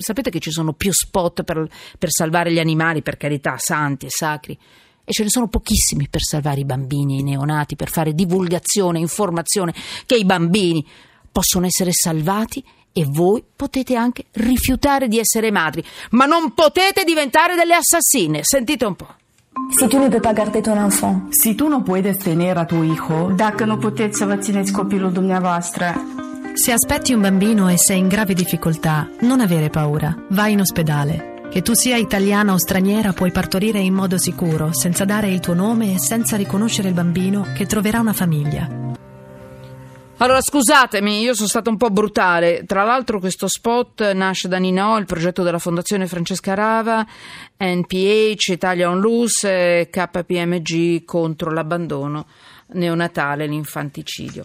sapete che ci sono più spot per, per salvare gli animali, per carità, santi e sacri, e ce ne sono pochissimi per salvare i bambini e i neonati, per fare divulgazione, informazione, che i bambini possono essere salvati e voi potete anche rifiutare di essere madri, ma non potete diventare delle assassine. Sentite un po'. Si tu ne peux pas garder ton enfant, Si tu nu puedes tener a tu hijo, Dacă nu puteți să vă țineți copilul dumneavoastră, Se aspetti un bambino e sei in grave difficoltà, non avere paura, vai in ospedale. Che tu sia italiana o straniera puoi partorire in modo sicuro, senza dare il tuo nome e senza riconoscere il bambino che troverà una famiglia. Allora scusatemi, io sono stata un po' brutale. Tra l'altro questo spot nasce da Ninò, il progetto della Fondazione Francesca Rava, NPH, Italia on Loose, KPMG contro l'abbandono neonatale e l'infanticidio.